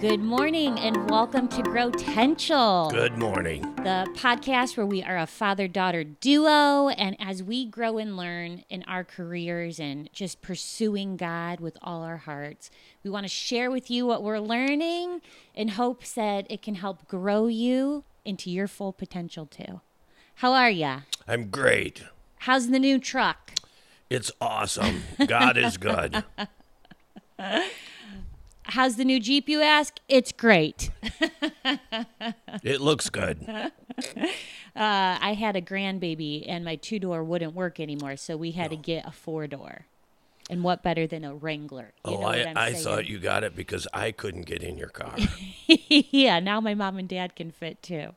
Good morning and welcome to Grow Potential, Good morning. the podcast where we are a father daughter duo. And as we grow and learn in our careers and just pursuing God with all our hearts, we want to share with you what we're learning in hopes that it can help grow you into your full potential too. How are ya? I'm great. How's the new truck? It's awesome. God is good. How's the new Jeep, you ask? It's great. It looks good. Uh, I had a grandbaby and my two door wouldn't work anymore, so we had to get a four door. And what better than a Wrangler? You Oh, know I, I thought you got it because I couldn't get in your car. yeah, now my mom and dad can fit too.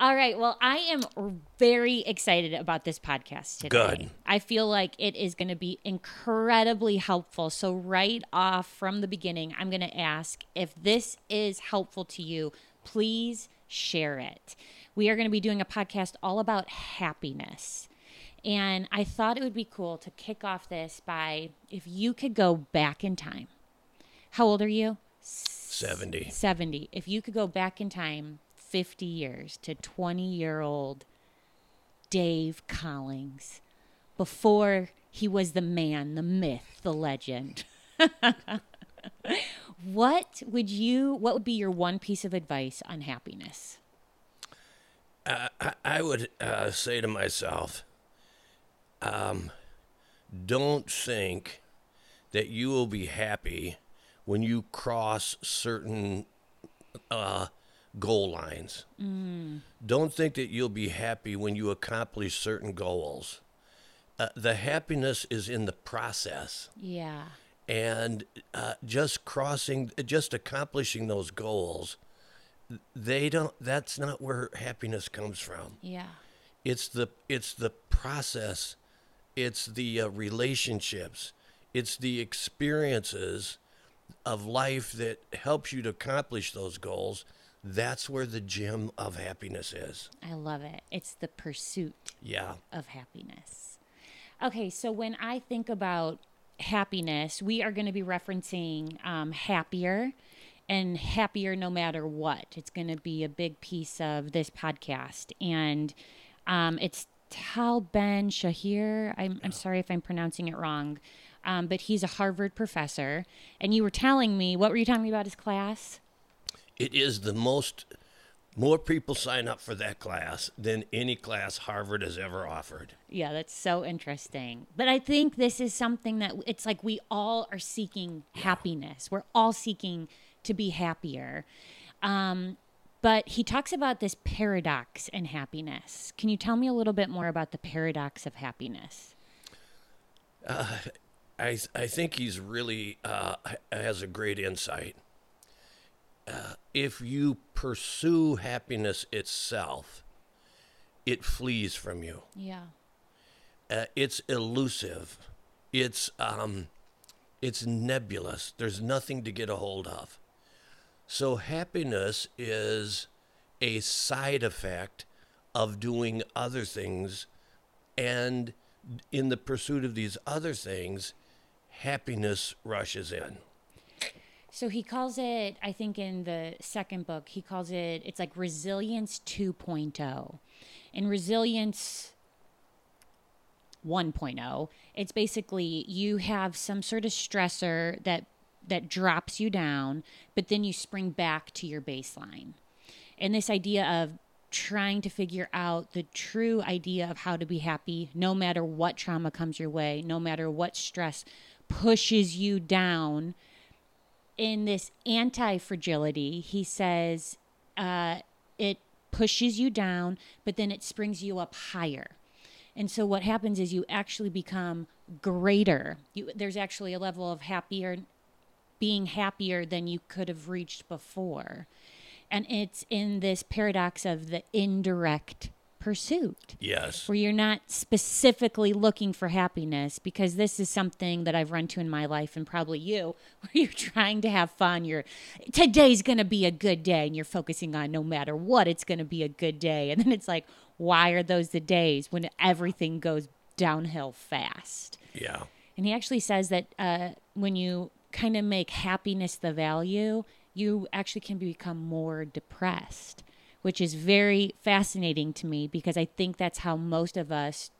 All right. Well, I am very excited about this podcast today. Good. I feel like it is going to be incredibly helpful. So, right off from the beginning, I'm going to ask if this is helpful to you, please share it. We are going to be doing a podcast all about happiness. And I thought it would be cool to kick off this by if you could go back in time. How old are you? 70. 70. If you could go back in time 50 years to 20 year old Dave Collings before he was the man, the myth, the legend. what would you what would be your one piece of advice on happiness? I, I would uh, say to myself, um, don't think that you will be happy when you cross certain uh, goal lines. Don't think that you'll be happy when you accomplish certain goals. Uh, the happiness is in the process Yeah. and uh, just crossing just accomplishing those goals they don't that's not where happiness comes from Yeah. it's the it's the process it's the uh, relationships it's the experiences of life that helps you to accomplish those goals that's where the gem of happiness is I love it. It's the pursuit yeah of happiness. Okay, so when I think about happiness, we are going to be referencing um, happier and happier no matter what. It's going to be a big piece of this podcast. And um, it's Tal Ben Shahar. I'm, I'm sorry if I'm pronouncing it wrong, um, but he's a Harvard professor. And you were telling me, what were you telling me about his class? It is the most more people sign up for that class than any class harvard has ever offered Yeah, that's so interesting. But I think this is something that it's like we all are seeking happiness. We're all seeking to be happier. Um, but he talks about this paradox in happiness. Can you tell me a little bit more about the paradox of happiness? I I think he's really uh, has a great insight. Uh, if you pursue happiness itself, it flees from you. Yeah. Uh, it's elusive. It's um, it's nebulous. There's nothing to get a hold of. So happiness is a side effect of doing other things, and in the pursuit of these other things, happiness rushes in. So he calls it, I think in the second book, he calls it, it's like resilience 2.0. And resilience 1.0, it's basically you have some sort of stressor that that drops you down, but then you spring back to your baseline. And this idea of trying to figure out the true idea of how to be happy no matter what trauma comes your way, no matter what stress pushes you down in this anti fragility, he says uh, it pushes you down, but then it springs you up higher. And so what happens is you actually become greater. You, there's actually a level of happier, being happier than you could have reached before. And it's in this paradox of the indirect pursuit Yes. where you're not specifically looking for happiness because this is something that I've run to in my life and probably you where you're trying to have fun you're today's going to be a good day and you're focusing on no matter what it's going to be a good day and then it's like why are those the days when everything goes downhill fast Yeah. and he actually says that uh, when you kind of make happiness the value, you actually can become more depressed, which is very fascinating to me because I think that's how most of us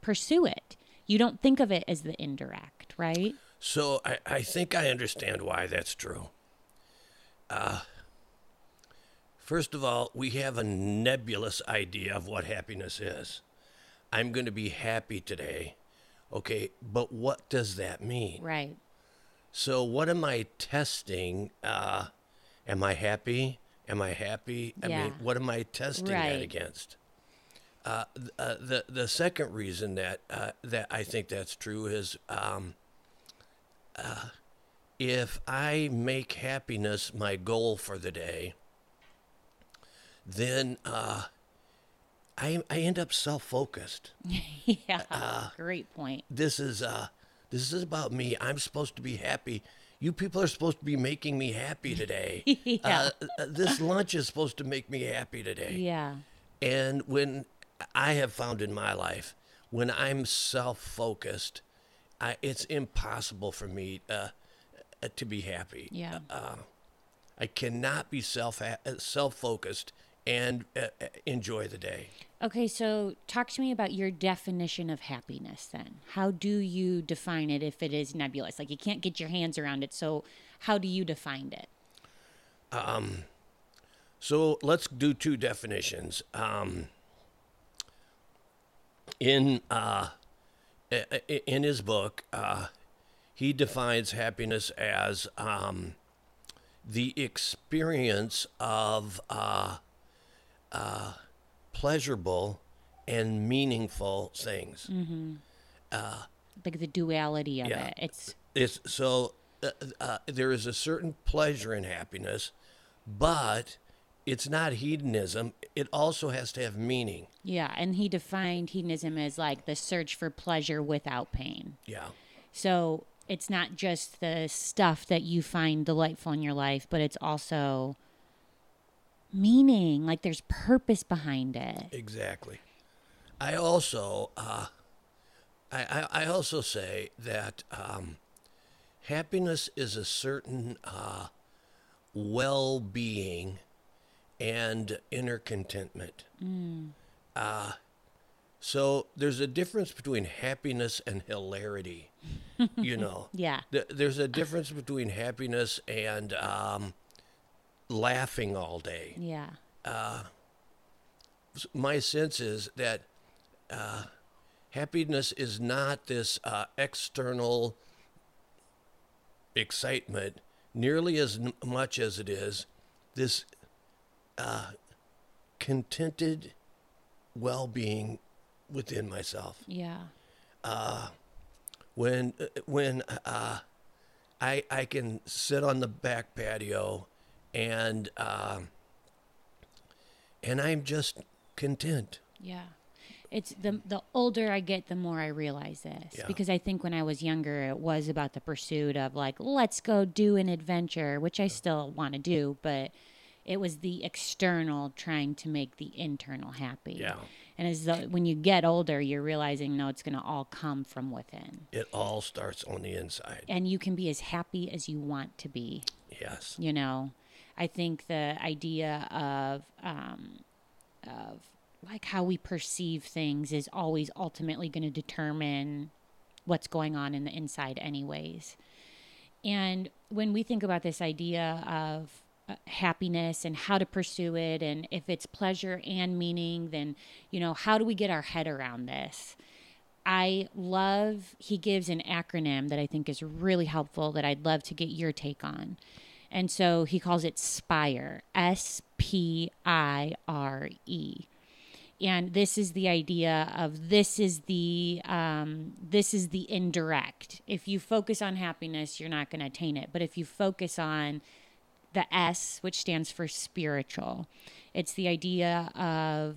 pursue it. You don't think of it as the indirect, right? So I, I think I understand why that's true. Uh, first of all, we have a nebulous idea of what happiness is. I'm going to be happy today. Okay, but what does that mean? Right. So what am I testing? Uh, am I happy? Am I happy? I Yeah. mean, what am I testing that against? Uh, uh, the the second reason that uh, that I think that's true is um, uh, if I make happiness my goal for the day, then uh, I I end up self focused yeah. Great point. this is uh this is about me. I'm supposed to be happy. You people are supposed to be making me happy today. Yeah. uh, uh, this lunch is supposed to make me happy today. Yeah. And when I have found in my life, when I'm self-focused, it's impossible for me uh, uh, to be happy. Yeah. I cannot be self uh, self-focused and uh, uh, enjoy the day. Okay, so talk to me about your definition of happiness then. How do you define it if it is nebulous? Like you can't get your hands around it, so how do you define it? Um, So let's do two definitions. Um, in uh, in his book, uh, he defines happiness as um, the experience of uh, uh, pleasurable and meaningful things. Like the duality of Yeah. it. It's It's so uh, uh, there is a certain pleasure in happiness, but it's not hedonism. It also has to have meaning. yeah, and he defined hedonism as like the search for pleasure without pain. Yeah. So it's not just the stuff that you find delightful in your life, but it's also meaning. Like there's purpose behind it. Exactly. I also, uh, I, I, I also say that um, happiness is a certain uh, well-being and inner contentment. Uh, so there's a difference between happiness and hilarity. you know. Yeah. Th- There's a difference between happiness and um, laughing all day Yeah. my sense is that uh, happiness is not this uh, external excitement nearly as much as it is this uh, contented well-being within myself Yeah. when uh, when uh, I I can sit on the back patio and um and I'm just content. Yeah. It's the the older I get, the more I realize this. Yeah. Because I think when I was younger, it was about the pursuit of like, let's go do an adventure, which I still want to do, but it was the external trying to make the internal happy. Yeah. And as the, when you get older, you're realizing no, it's going to all come from within, It all starts on the inside. and you can be as happy as you want to be Yes. you know i think the idea of um of like how we perceive things is always ultimately going to determine what's going on in the inside anyways and when we think about this idea of uh, happiness and how to pursue it and if it's pleasure and meaning then you know how do we get our head around this I love, he gives an acronym that I think is really helpful that I'd love to get your take on. And so he calls it SPIRE, S P I R E. And this is the idea of this is the um, this is the indirect. If you focus on happiness, you're not going to attain it. But if you focus on the S, which stands for spiritual, it's the idea of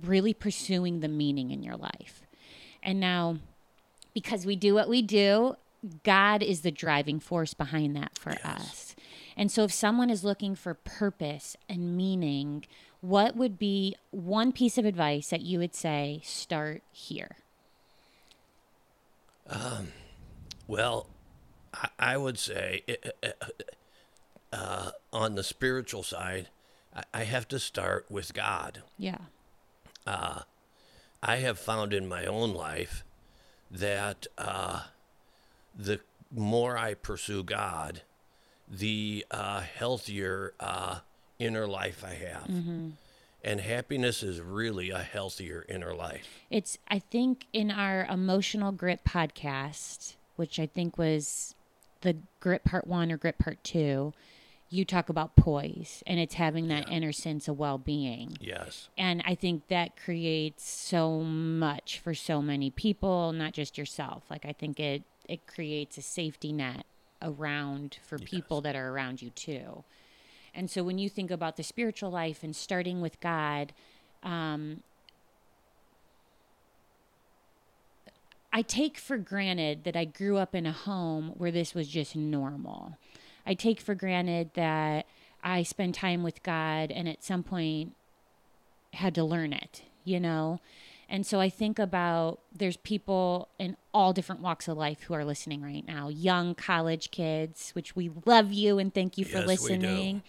really pursuing the meaning in your life. And now, because we do what we do, God is the driving force behind that for us. And so, if someone is looking for purpose and meaning, what would be one piece of advice that you would say, start here? Well, I, I would say uh, uh, on the spiritual side, I, I have to start with God. Yeah. I have found in my own life that uh, the more I pursue God, the uh, healthier uh, inner life I have. And happiness is really a healthier inner life. It's, I think, in our emotional grit podcast, which I think was the grit part one or grit part two, you talk about poise and it's having that inner sense of well being. Yes. And I think that creates so much for so many people, not just yourself. Like I think it it creates a safety net around for people that are around you too. And so when you think about the spiritual life and starting with God, um, I take for granted that I grew up in a home where this was just normal. I take for granted that I spend time with God and at some point had to learn it, you know? And so I think about there's people in all different walks of life who are listening right now. Young college kids, which we love you and thank you for Yes, we do. listening.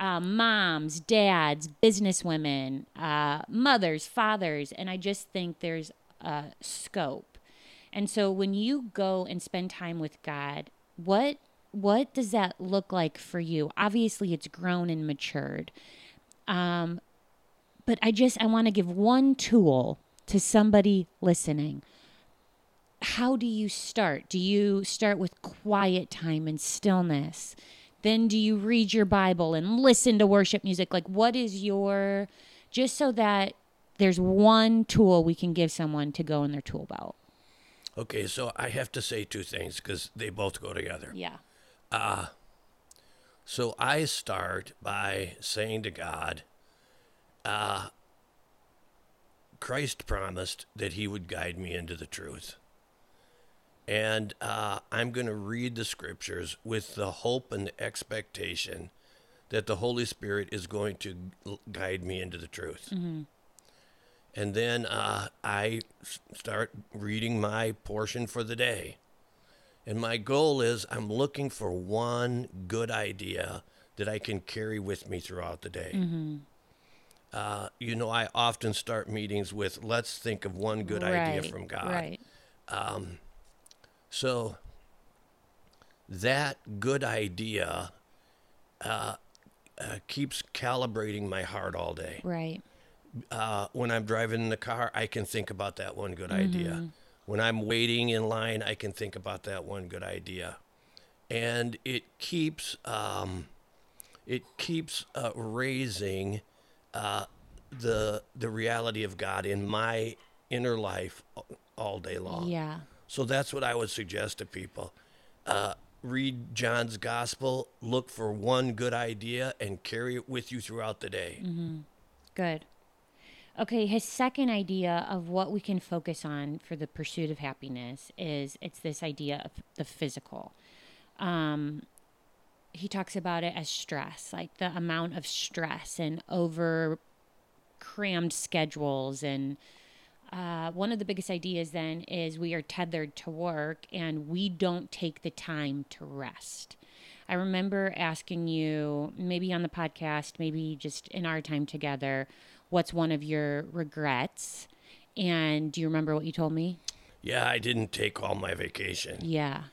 Uh, moms, dads, businesswomen, uh, mothers, fathers, and I just think there's a scope. And so when you go and spend time with God, what what does that look like for you? Obviously, it's grown and matured. Um, but I just I want to give one tool to somebody listening. How do you start? Do you start with quiet time and stillness? Then do you read your Bible and listen to worship music? Like what is your just so that there's one tool we can give someone to go in their tool belt. Okay, so I have to say two things because they both go together. Yeah. So I start by saying to God, uh, Christ promised that he would guide me into the truth. And uh, I'm going to read the scriptures with the hope and the expectation that the Holy Spirit is going to guide me into the truth. And then uh, I start reading my portion for the day. And my goal is I'm looking for one good idea that I can carry with me throughout the day. Uh, you know, I often start meetings with, let's think of one good idea from God. Right. So that good idea uh, uh, keeps calibrating my heart all day. Right. Uh, when I'm driving in the car, I can think about that one good Mm-hmm. idea. When I'm waiting in line, I can think about that one good idea, and it keeps um, it keeps uh, raising uh, the the reality of God in my inner life all day long. Yeah. So that's what I would suggest to people. Uh, read John's gospel, look for one good idea, and carry it with you throughout the day. Good. Okay, his second idea of what we can focus on for the pursuit of happiness is it's this idea of the physical. Um, he talks about it as stress, like the amount of stress and over crammed schedules. And uh, one of the biggest ideas then is we are tethered to work and we don't take the time to rest. I remember asking you, maybe on the podcast, maybe just in our time together, what's one of your regrets? And do you remember what you told me? Yeah, I didn't take all my vacation. Yeah.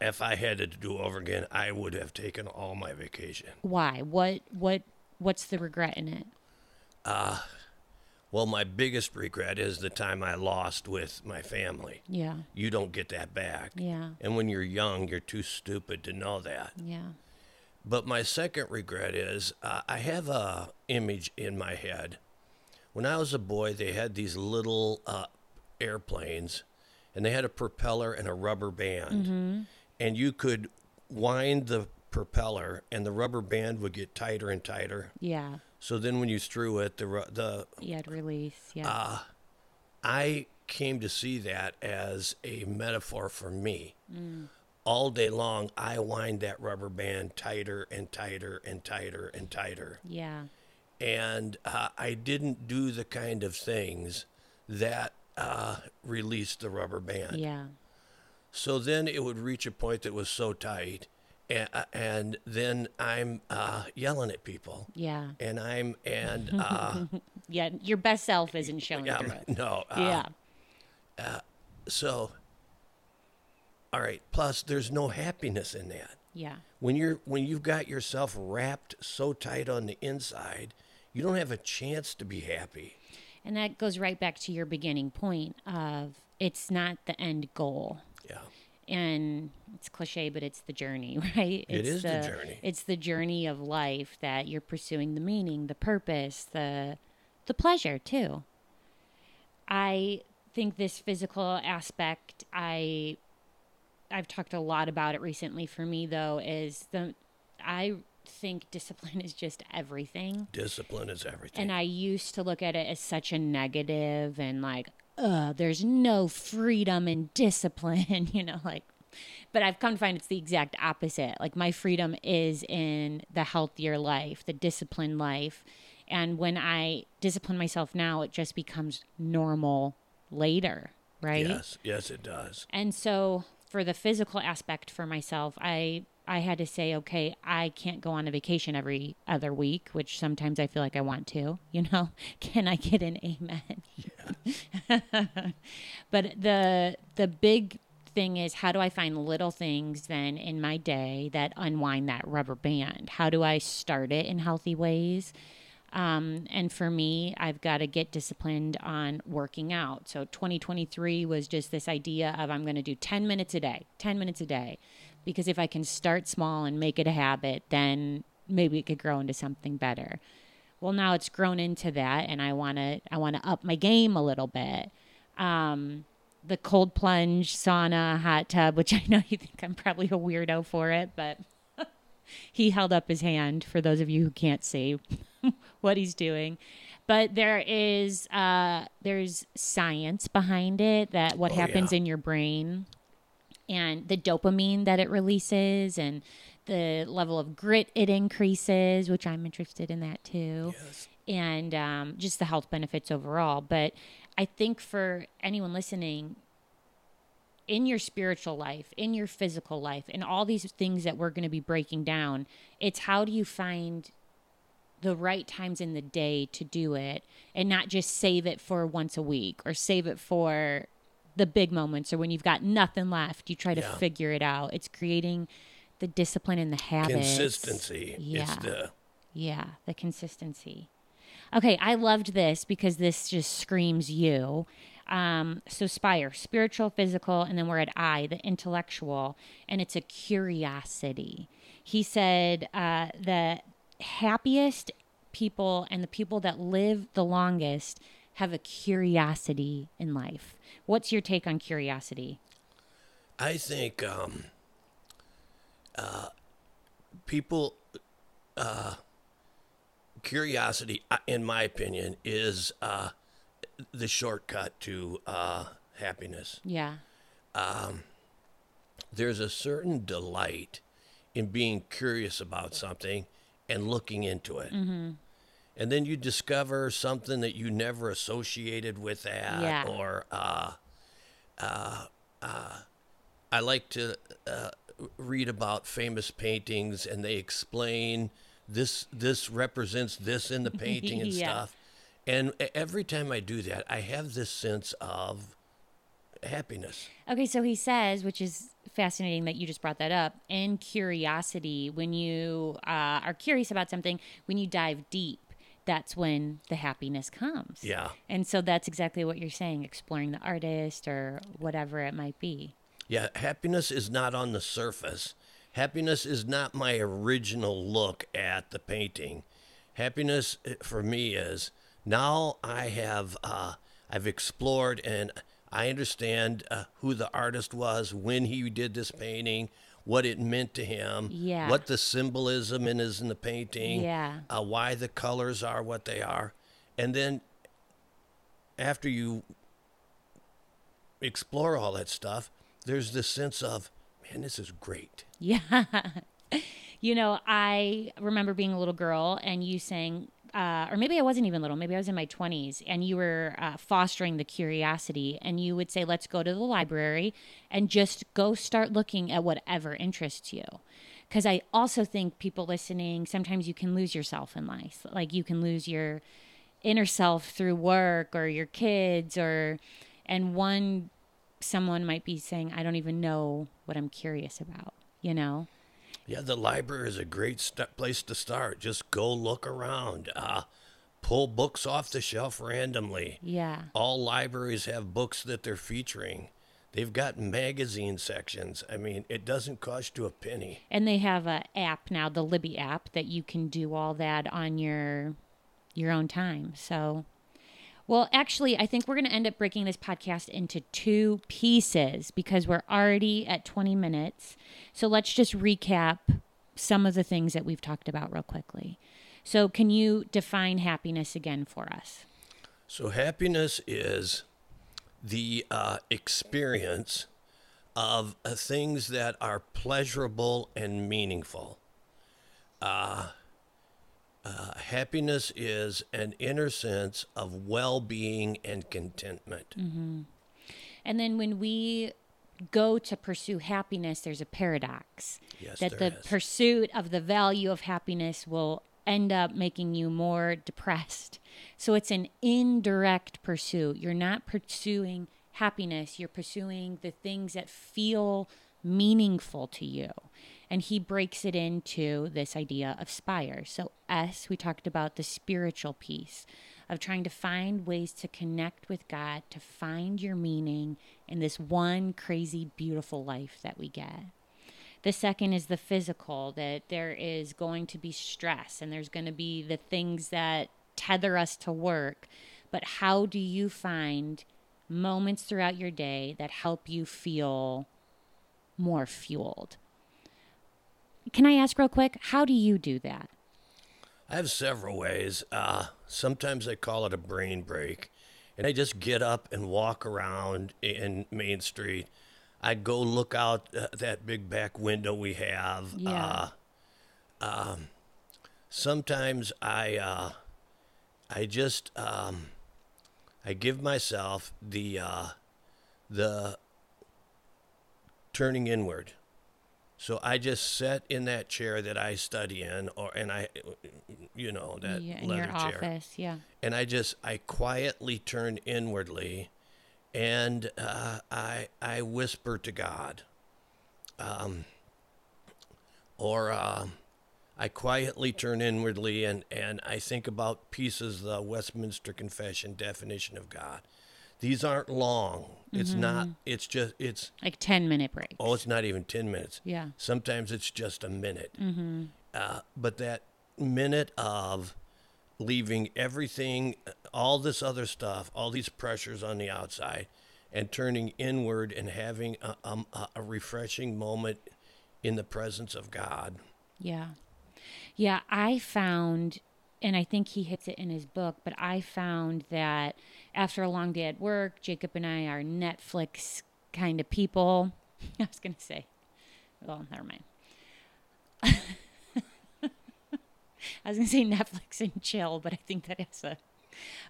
If I had to do over again, I would have taken all my vacation. Why? What what what's the regret in it? Well, my biggest regret is the time I lost with my family. Yeah. You don't get that back. Yeah. And when you're young, you're too stupid to know that. Yeah. But my second regret is uh, I have a image in my head. When I was a boy, they had these little uh, airplanes, and they had a propeller and a rubber band, mm-hmm. and you could wind the propeller, and the rubber band would get tighter and tighter. Yeah. So then, when you threw it, the the Yeah, I'd release. Yeah. Ah, I came to see that as a metaphor for me. Mm. All day long, I wind that rubber band tighter and tighter and tighter and tighter. yeah. And uh, I didn't do the kind of things that uh, release the rubber band. Yeah. So then it would reach a point that was so tight, and, and then I'm uh, yelling at people, Yeah. and I'm and uh, Yeah. Your best self isn't showing yeah, through no, uh, Yeah. So, all right. Plus, there's no happiness in that. Yeah. When you're when you've got yourself wrapped so tight on the inside, you don't have a chance to be happy. And that goes right back to your beginning point of it's not the end goal. Yeah. and it's cliche, but it's the journey, right? It It's is the journey. It's the journey of life that you're pursuing the meaning, the purpose, the the pleasure too. I think this physical aspect, I I've talked a lot about it recently. For me, though, is the I think discipline is just everything. Discipline is everything. And I used to look at it as such a negative and like, uh, there's no freedom in discipline, you know, like, but I've come to find it's the exact opposite. Like, my freedom is in the healthier life, the disciplined life. And when I discipline myself now, it just becomes normal later, right? yes, yes, it does. And so for the physical aspect for myself, I I had to say, okay, I can't go on a vacation every other week, which sometimes I feel like I want to, you know. Can I get an amen? but the the big thing is how do I find little things then in my day that unwind that rubber band? How do I start it in healthy ways? Um, and for me, I've got to get disciplined on working out. So 2023 was just this idea of I'm going to do 10 minutes a day, 10 minutes a day. Because if I can start small and make it a habit, then maybe it could grow into something better. Well, now it's grown into that, and I want to I want to up my game a little bit. Um, the cold plunge, sauna, hot tub, which I know you think I'm probably a weirdo for it, but he held up his hand for those of you who can't see what he's doing but there is uh there's science behind it that what Oh, happens yeah. in your brain and the dopamine that it releases and the level of grit it increases which i'm interested in that too Yes. and um, just the health benefits overall. But I think for anyone listening, in your spiritual life, in your physical life, in all these things that we're going to be breaking down, it's how do you find the right times in the day to do it and not just save it for once a week or save it for the big moments or when you've got nothing left, you try to Yeah. figure it out. It's creating the discipline and the habits. Consistency. Yeah. It's the Yeah, the consistency. Okay, I loved this because this just screams you. Um, so spire, spiritual, physical, and then we're at I, the intellectual, and it's a curiosity. He said uh, the happiest people and the people that live the longest have a curiosity in life. What's your take on curiosity? I think um, uh, people, uh, curiosity, uh, in my opinion, is uh, the shortcut to uh, happiness. Yeah. There's a certain delight in being curious about something and looking into it. Mm-hmm. And then you discover something that you never associated with that, Yeah. or uh, uh, uh, I like to uh, read about famous paintings, and they explain this this represents this in the painting and Yeah. stuff. And every time I do that, I have this sense of happiness. Okay, so he says, which is fascinating that you just brought that up, and curiosity, when you uh, are curious about something, when you dive deep, that's when the happiness comes. Yeah. And so that's exactly what you're saying, exploring the artist or whatever it might be. Yeah, happiness is not on the surface. Happiness is not my original look at the painting. Happiness eh, for me is now I have uh, I've explored and I understand uh, who the artist was when he did this painting, what it meant to him, Yeah. what the symbolism in is in the painting, Yeah. uh, why the colors are what they are, and then after you explore all that stuff, there's this sense of, man, this is great. Yeah. you know, I remember being a little girl and you saying, uh, or maybe I wasn't even little, maybe I was in my 20s, and you were uh, fostering the curiosity, and you would say, let's go to the library and just go start looking at whatever interests you. Because I also think people listening, sometimes you can lose yourself in life. Like you can lose your inner self through work or your kids, or, and one, someone might be saying, I don't even know what I'm curious about, you know? Yeah, the library is a great st- place to start. Just go look around. Uh, pull books off the shelf randomly. Yeah. All libraries have books that they're featuring. They've got magazine sections. I mean, it doesn't cost you a penny. And they have a app now, the Libby app, that you can do all that on your your own time. So well, actually, I think we're going to end up breaking this podcast into two pieces because we're already at 20 minutes. So let's just recap some of the things that we've talked about real quickly. So, can you define happiness again for us? So, happiness is the uh, experience of uh, things that are pleasurable and meaningful. Uh, uh, happiness is an inner sense of well being and contentment. Mm-hmm. And then when we go to pursue happiness, there's a paradox Yes, that the is. pursuit of the value of happiness will end up making you more depressed. So it's an indirect pursuit. You're not pursuing happiness, you're pursuing the things that feel meaningful to you. And he breaks it into this idea of spire. So, S, we talked about the spiritual piece of trying to find ways to connect with God, to find your meaning in this one crazy, beautiful life that we get. The second is the physical, that there is going to be stress and there's going to be the things that tether us to work. But how do you find moments throughout your day that help you feel more fueled? Can I ask real quick, how do you do that? I have several ways. Uh, sometimes I call it a brain break, and I just get up and walk around in Main Street. I go look out uh, that big back window we have. Yeah. Uh, um, sometimes I, uh, I just, um, I give myself the, uh, the turning inward. So I just sit in that chair that I study in, or and I, you know, that yeah, in leather your chair, office, yeah. and I just I quietly turn inwardly, and uh, I I whisper to God, um, or uh, I quietly turn inwardly and and I think about pieces of the Westminster Confession definition of God. These aren't long. It's not. It's just. It's Like 10 minute breaks. oh, it's not even ten minutes. Yeah. Sometimes it's just a minute. Mm-hmm. Uh, but that minute of leaving everything, all this other stuff, all these pressures on the outside, and turning inward and having a, um, a, a refreshing moment in the presence of God. Yeah. Yeah, I found, and I think he hits it in his book, but I found that after a long day at work, Jacob and I are Netflix kind of people. I was going to say, well, never mind. I was going to say Netflix and chill, but I think that has a,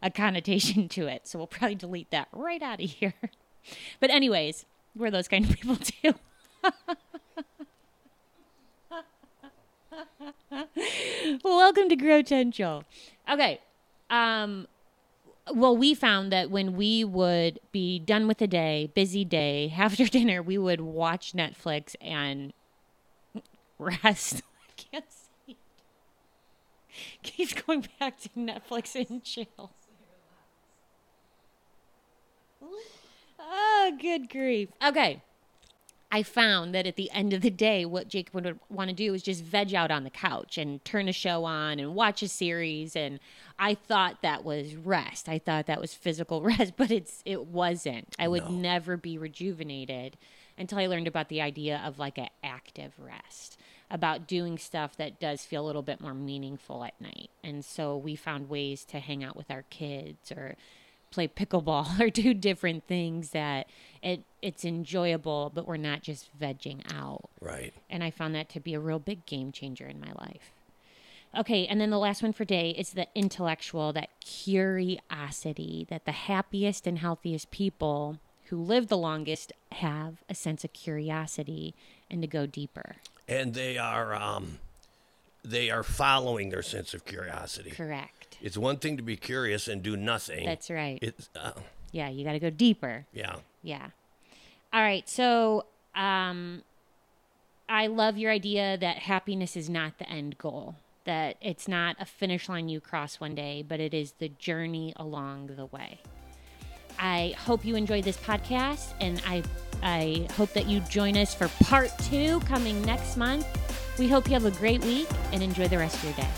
a connotation to it. So we'll probably delete that right out of here. But, anyways, we're those kind of people too. Welcome to Grow Potential. Okay. Um, well, we found that when we would be done with the day, busy day, after dinner, we would watch Netflix and rest. I can't see. it. Keeps going back to Netflix and chill. Oh, good grief. Okay. I found that at the end of the day, what Jacob would want to do is just veg out on the couch and turn a show on and watch a series. And I thought that was rest. I thought that was physical rest, but it's it wasn't. I would No. never be rejuvenated until I learned about the idea of like an active rest, about doing stuff that does feel a little bit more meaningful at night. And so we found ways to hang out with our kids or play pickleball or do different things that it it's enjoyable but we're not just vegging out Right. and i found that to be a real big game changer in my life Okay, and then the last one for day is the intellectual, that curiosity that the happiest and healthiest people who live the longest have a sense of curiosity and to go deeper. And they are um, they are following their sense of curiosity. Correct. It's one thing to be curious and do nothing. That's right. It's uh, yeah, you got to go deeper. yeah. Yeah. All right. So, um, I love your idea that happiness is not the end goal, that it's not a finish line you cross one day, but it is the journey along the way. I hope you enjoyed this podcast, and I, I hope that you join us for part two coming next month. We hope you have a great week and enjoy the rest of your day.